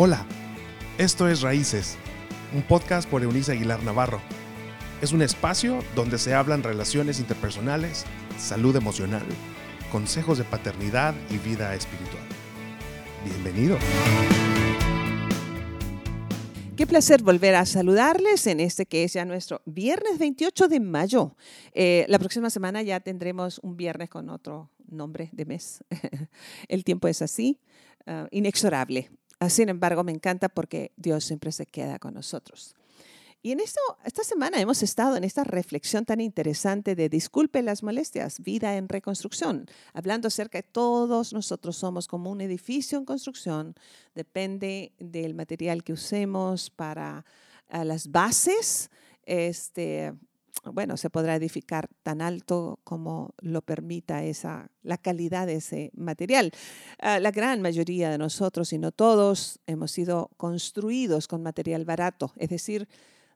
Hola, esto es Raíces, un podcast por Eunice Aguilar Navarro. Es un espacio donde se hablan relaciones interpersonales, salud emocional, consejos de paternidad y vida espiritual. Bienvenido. Qué placer volver a saludarles en este que es ya nuestro viernes 28 de mayo. Eh, la próxima semana ya tendremos un viernes con otro nombre de mes. El tiempo es así, ah, inexorable. Sin embargo, me encanta porque Dios siempre se queda con nosotros. Y en esto, esta semana hemos estado en esta reflexión tan interesante de disculpe las molestias, vida en reconstrucción, hablando acerca de todos nosotros somos como un edificio en construcción, depende del material que usemos para ah, las bases, este, bueno, se podrá edificar tan alto como lo permita esa, la calidad de ese material. Ah, la gran mayoría de nosotros, y no todos, hemos sido construidos con material barato, es decir,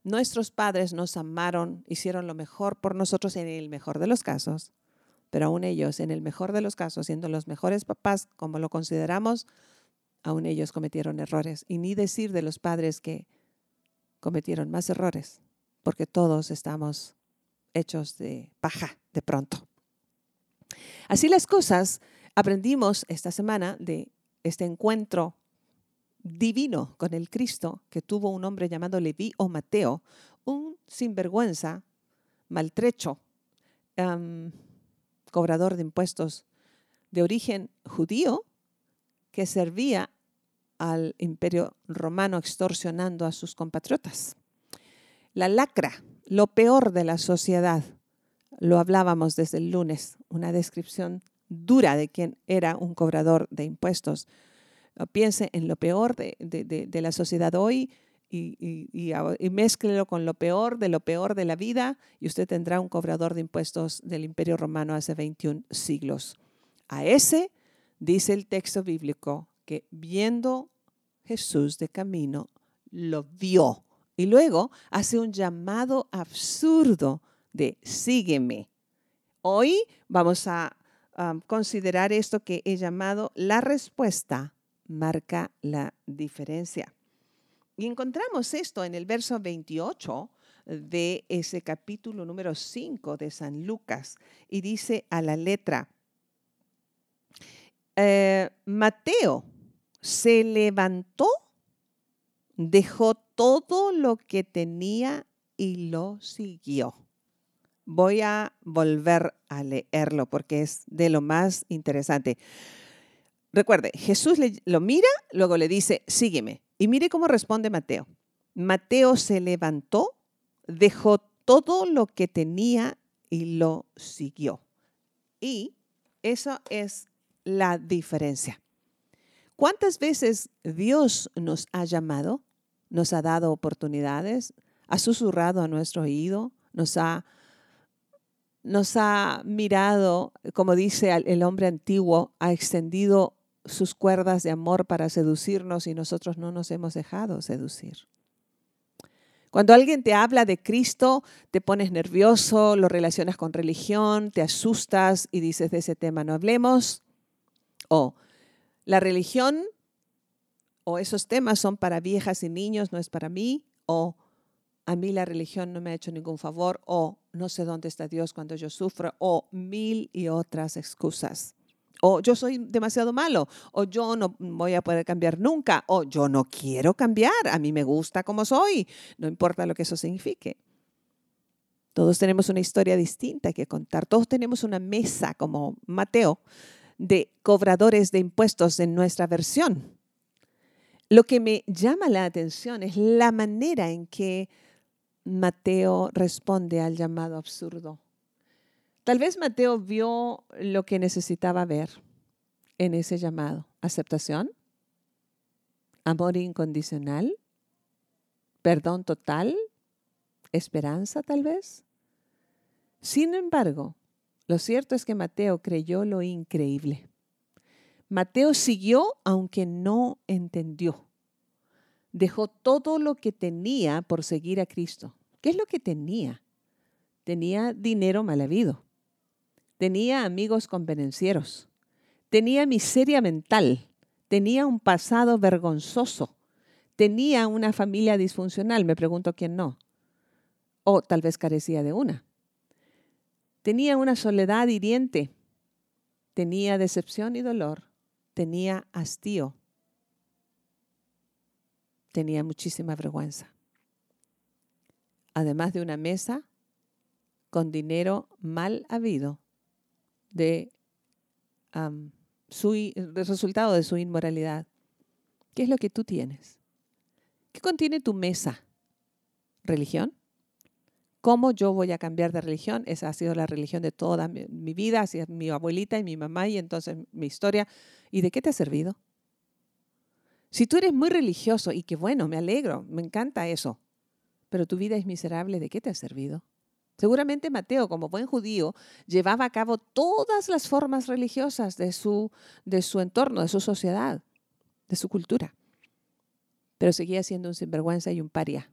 nuestros padres nos amaron, hicieron lo mejor por nosotros en el mejor de los casos, pero aún ellos, en el mejor de los casos, siendo los mejores papás como lo consideramos, aún ellos cometieron errores. Y ni decir de los padres que cometieron más errores porque todos estamos hechos de paja de pronto. Así las cosas, aprendimos esta semana de este encuentro divino con el Cristo que tuvo un hombre llamado Leví o Mateo, un sinvergüenza, maltrecho, cobrador de impuestos de origen judío que servía al imperio romano extorsionando a sus compatriotas. La lacra, lo peor de la sociedad, lo hablábamos desde el lunes, una descripción dura de quién era un cobrador de impuestos. Ah, piense en lo peor de, la sociedad hoy y, y, y, mézclelo con lo peor de lo peor de la vida y usted tendrá un cobrador de impuestos del Imperio Romano hace 21 siglos. A ese dice el texto bíblico que viendo Jesús de camino, lo vio y luego hace un llamado absurdo de sígueme. Hoy vamos a considerar esto que he llamado la respuesta marca la diferencia. Y encontramos esto en el verso 28 de ese capítulo número 5 de San Lucas y dice a la letra, eh, Mateo se levantó dejó todo lo que tenía y lo siguió. Voy a volver a leerlo porque es de lo más interesante. Recuerde, Jesús lo mira, luego le dice, sígueme. Y mire cómo responde Mateo. Mateo se levantó, dejó todo lo que tenía y lo siguió. Y eso es la diferencia. ¿Cuántas veces Dios nos ha llamado, nos ha dado oportunidades, ha susurrado a nuestro oído, nos ha, nos ha mirado, como dice el hombre antiguo, ha extendido sus cuerdas de amor para seducirnos y nosotros no nos hemos dejado seducir? Cuando alguien te habla de Cristo, te pones nervioso, lo relacionas con religión, te asustas y dices de ese tema no hablemos. O la religión o esos temas son para viejas y niños, no es para mí, o a mí la religión no me ha hecho ningún favor, o no sé dónde está Dios cuando yo sufro, o mil y otras excusas. O yo soy demasiado malo, o yo no voy a poder cambiar nunca, o yo no quiero cambiar, a mí me gusta como soy, no importa lo que eso signifique. Todos tenemos una historia distinta que contar, todos tenemos una mesa como Mateo de cobradores de impuestos en nuestra versión. Lo que me llama la atención es la manera en que Mateo responde al llamado absurdo. Tal vez Mateo vio lo que necesitaba ver en ese llamado. Aceptación, amor incondicional, perdón total, esperanza tal vez. Sin embargo, lo cierto es que Mateo creyó lo increíble. Mateo siguió aunque no entendió. Dejó todo lo que tenía por seguir a Cristo. ¿Qué es lo que tenía? Tenía dinero mal habido. Tenía amigos convenencieros. Tenía miseria mental. Tenía un pasado vergonzoso. Tenía una familia disfuncional, me pregunto quién no. O tal vez carecía de una. Tenía una soledad hiriente. Tenía decepción y dolor. Tenía hastío. Tenía muchísima vergüenza. Además de una mesa con dinero mal habido de su, resultado de su inmoralidad. ¿Qué es lo que tú tienes? ¿Qué contiene tu mesa? ¿Religión? ¿Cómo yo voy a cambiar de religión? Esa ha sido la religión de toda mi, vida, así es mi abuelita y mi mamá y entonces mi historia. ¿Y de qué te ha servido? Si tú eres muy religioso y que bueno, me alegro, me encanta eso, pero tu vida es miserable, ¿de qué te ha servido? Seguramente Mateo, como buen judío, llevaba a cabo todas las formas religiosas de su, de su entorno, de su sociedad, de su cultura, pero seguía siendo un sinvergüenza y un paria.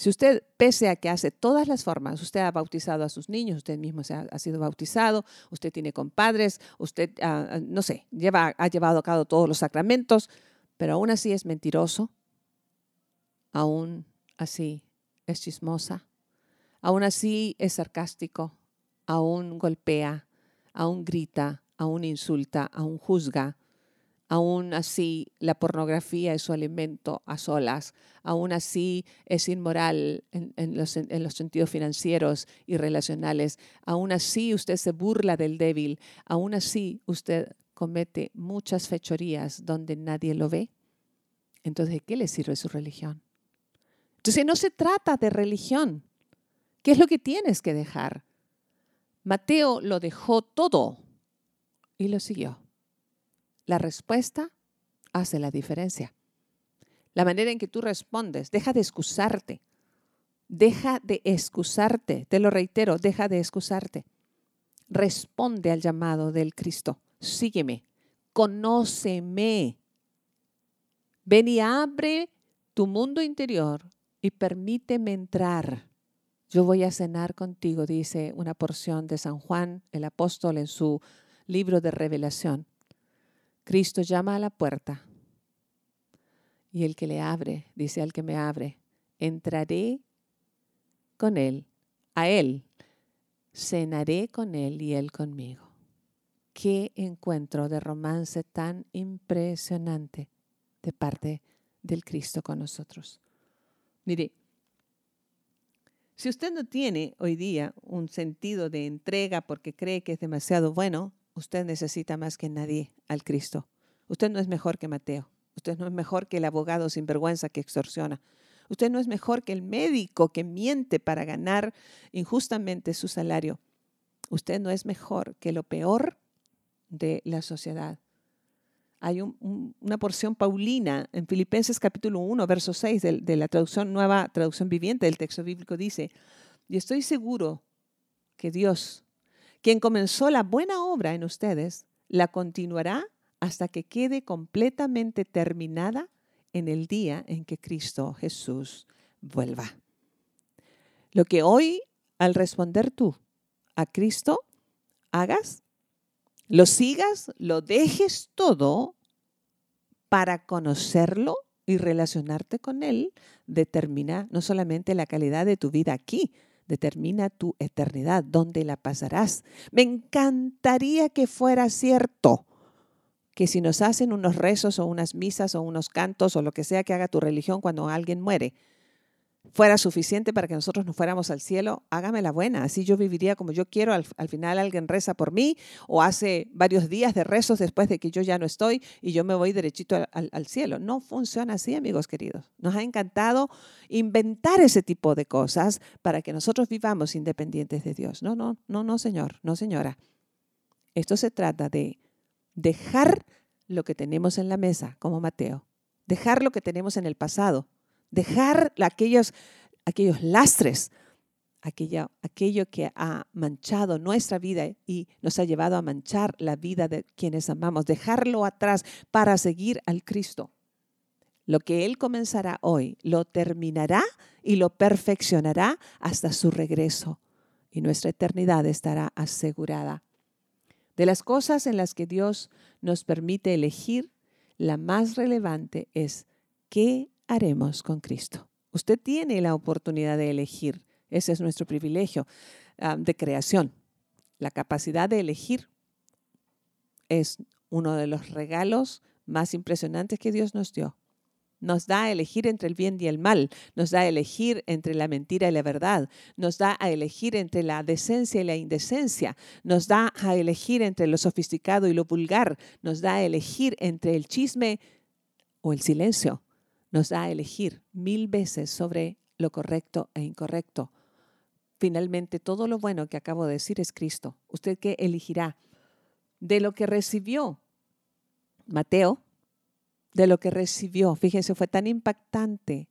Si usted, pese a que hace todas las formas, usted ha bautizado a sus niños, usted mismo se ha, sido bautizado, usted tiene compadres, usted, ah, no sé, lleva, ha llevado a cabo todos los sacramentos, pero aún así es mentiroso, aún así es chismosa, Aún así es sarcástico, aún golpea, aún grita, aún insulta, aún juzga. Aún así la pornografía es su alimento a solas. Aún así es inmoral en, los, los sentidos financieros y relacionales. Aún así usted se burla del débil. Aún así usted comete muchas fechorías donde nadie lo ve. Entonces, ¿de qué le sirve su religión? Entonces, no se trata de religión. ¿Qué es lo que tienes que dejar? Mateo lo dejó todo y lo siguió. La respuesta hace la diferencia. La manera en que tú respondes, deja de excusarte. Deja de excusarte. Te lo reitero, deja de excusarte. Responde al llamado del Cristo. Sígueme. Conóceme. Ven y abre tu mundo interior y permíteme entrar. Yo voy a cenar contigo, dice una porción de San Juan, el apóstol, en su libro de revelación. Cristo llama a la puerta y el que le abre, dice al que me abre, entraré con él, a él, cenaré con él y él conmigo. Qué encuentro de romance tan impresionante de parte del Cristo con nosotros. Mire, si usted no tiene hoy día un sentido de entrega porque cree que es demasiado bueno, usted necesita más que nadie al Cristo. Usted no es mejor que Mateo. Usted no es mejor que el abogado sin vergüenza que extorsiona. Usted no es mejor que el médico que miente para ganar injustamente su salario. Usted no es mejor que lo peor de la sociedad hay una porción paulina en Filipenses capítulo 1, verso 6 de, de la traducción nueva, traducción viviente del texto bíblico, dice, y estoy seguro que Dios, quien comenzó la buena obra en ustedes, la continuará hasta que quede completamente terminada en el día en que Cristo Jesús vuelva. Lo que hoy, al responder tú a Cristo, hagas lo sigas, lo dejes todo para conocerlo y relacionarte con él, determina no solamente la calidad de tu vida aquí, determina tu eternidad, dónde la pasarás. Me encantaría que fuera cierto que si nos hacen unos rezos o unas misas o unos cantos o lo que sea que haga tu religión cuando alguien muere, fuera suficiente para que nosotros nos fuéramos al cielo, hágame la buena, así yo viviría como yo quiero, al, final alguien reza por mí o hace varios días de rezos después de que yo ya no estoy y yo me voy derechito al, al cielo. No funciona así, amigos queridos. Nos ha encantado inventar ese tipo de cosas para que nosotros vivamos independientes de Dios. No, no, no, no, señor, no, señora. Esto se trata de dejar lo que tenemos en la mesa, como Mateo, dejar lo que tenemos en el pasado dejar aquellos, aquellos lastres, aquello, aquello que ha manchado nuestra vida y nos ha llevado a manchar la vida de quienes amamos, dejarlo atrás para seguir al Cristo. Lo que Él comenzará hoy, lo terminará y lo perfeccionará hasta su regreso y nuestra eternidad estará asegurada. De las cosas en las que Dios nos permite elegir, la más relevante es ¿qué haremos con Cristo? Usted tiene la oportunidad de elegir. Ese es nuestro privilegio ah, de creación. La capacidad de elegir es uno de los regalos más impresionantes que Dios nos dio. Nos da a elegir entre el bien y el mal, nos da a elegir entre la mentira y la verdad, nos da a elegir entre la decencia y la indecencia, nos da a elegir entre lo sofisticado y lo vulgar, nos da a elegir entre el chisme o el silencio, nos da a elegir mil veces sobre lo correcto e incorrecto. Finalmente, todo lo bueno que acabo de decir es Cristo. ¿Usted qué elegirá? De lo que recibió Mateo, de lo que recibió. Fíjense, fue tan impactante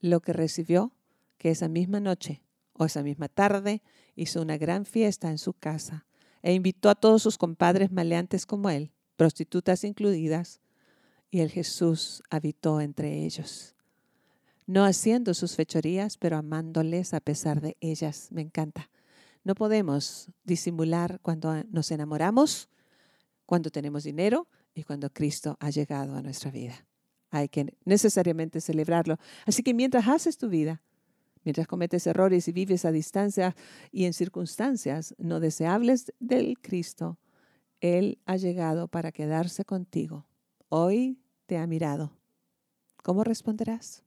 lo que recibió que esa misma noche o esa misma tarde hizo una gran fiesta en su casa e invitó a todos sus compadres maleantes como él, prostitutas incluidas, y el Jesús habitó entre ellos, no haciendo sus fechorías, pero amándoles a pesar de ellas. Me encanta. No podemos disimular cuando nos enamoramos, cuando tenemos dinero y cuando Cristo ha llegado a nuestra vida. Hay que necesariamente celebrarlo. Así que mientras haces tu vida, mientras cometes errores y vives a distancia y en circunstancias no deseables del Cristo, Él ha llegado para quedarse contigo. Hoy te ha mirado. ¿Cómo responderás?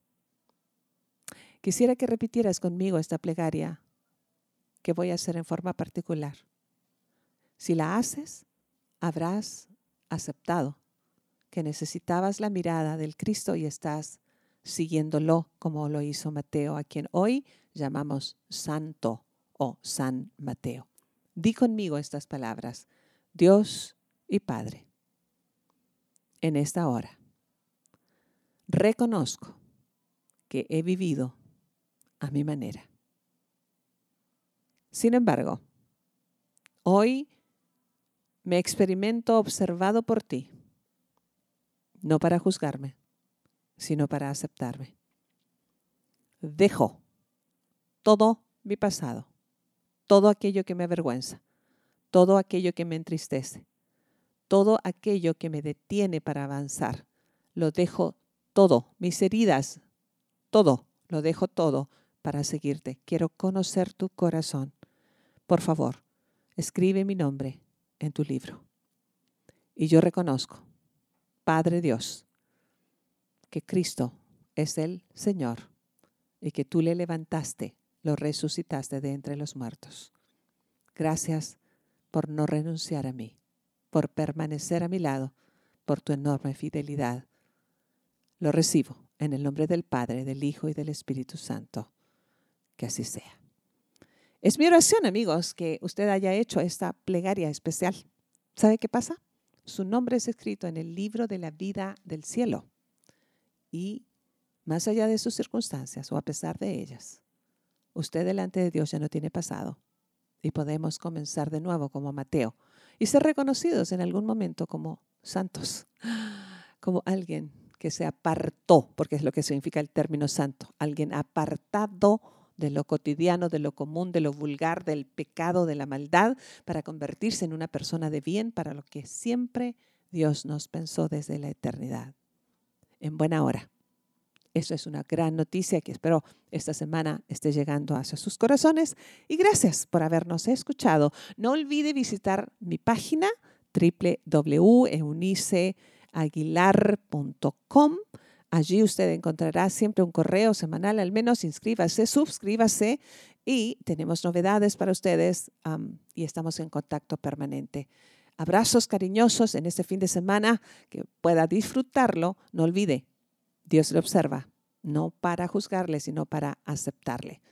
Quisiera que repitieras conmigo esta plegaria que voy a hacer en forma particular. Si la haces, habrás aceptado que necesitabas la mirada del Cristo y estás siguiéndolo como lo hizo Mateo, a quien hoy llamamos Santo o San Mateo. Di conmigo estas palabras, Dios y Padre, en esta hora. Reconozco que he vivido a mi manera. Sin embargo, hoy me experimento observado por ti, no para juzgarme, sino para aceptarme. Dejo todo mi pasado, todo aquello que me avergüenza, todo aquello que me entristece, todo aquello que me detiene para avanzar. Lo dejo todo, mis heridas, todo, lo dejo todo para seguirte. Quiero conocer tu corazón. Por favor, escribe mi nombre en tu libro. Y yo reconozco, Padre Dios, que Cristo es el Señor y que tú le levantaste, lo resucitaste de entre los muertos. Gracias por no renunciar a mí, por permanecer a mi lado, por tu enorme fidelidad. Lo recibo en el nombre del Padre, del Hijo y del Espíritu Santo. Que así sea. Es mi oración, amigos, que usted haya hecho esta plegaria especial. ¿Sabe qué pasa? Su nombre es escrito en el libro de la vida del cielo. Y más allá de sus circunstancias o a pesar de ellas, usted delante de Dios ya no tiene pasado. Y podemos comenzar de nuevo como Mateo y ser reconocidos en algún momento como santos, como alguien que se apartó, porque es lo que significa el término santo, alguien apartado de lo cotidiano, de lo común, de lo vulgar, del pecado, de la maldad, para convertirse en una persona de bien para lo que siempre Dios nos pensó desde la eternidad. En buena hora. Eso es una gran noticia que espero esta semana esté llegando hacia sus corazones. Y gracias por habernos escuchado. No olvide visitar mi página www.euniceaguilar.com Allí usted encontrará siempre un correo semanal, al menos inscríbase, suscríbase y tenemos novedades para ustedes y estamos en contacto permanente. Abrazos cariñosos en este fin de semana, que pueda disfrutarlo. No olvide, Dios le observa, no para juzgarle, sino para aceptarle.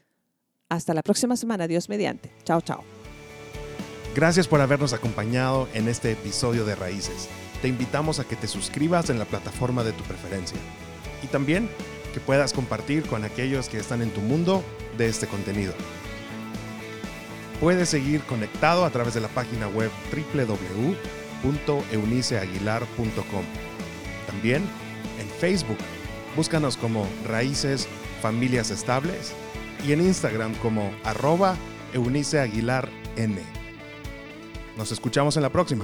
Hasta la próxima semana, Dios mediante. Chao, chao. Gracias por habernos acompañado en este episodio de Raíces. Te invitamos a que te suscribas en la plataforma de tu preferencia y también que puedas compartir con aquellos que están en tu mundo de este contenido. Puedes seguir conectado a través de la página web www.euniceaguilar.com. También en Facebook, búscanos como Raíces Familias Estables y en Instagram como arroba Eunice Nos escuchamos en la próxima.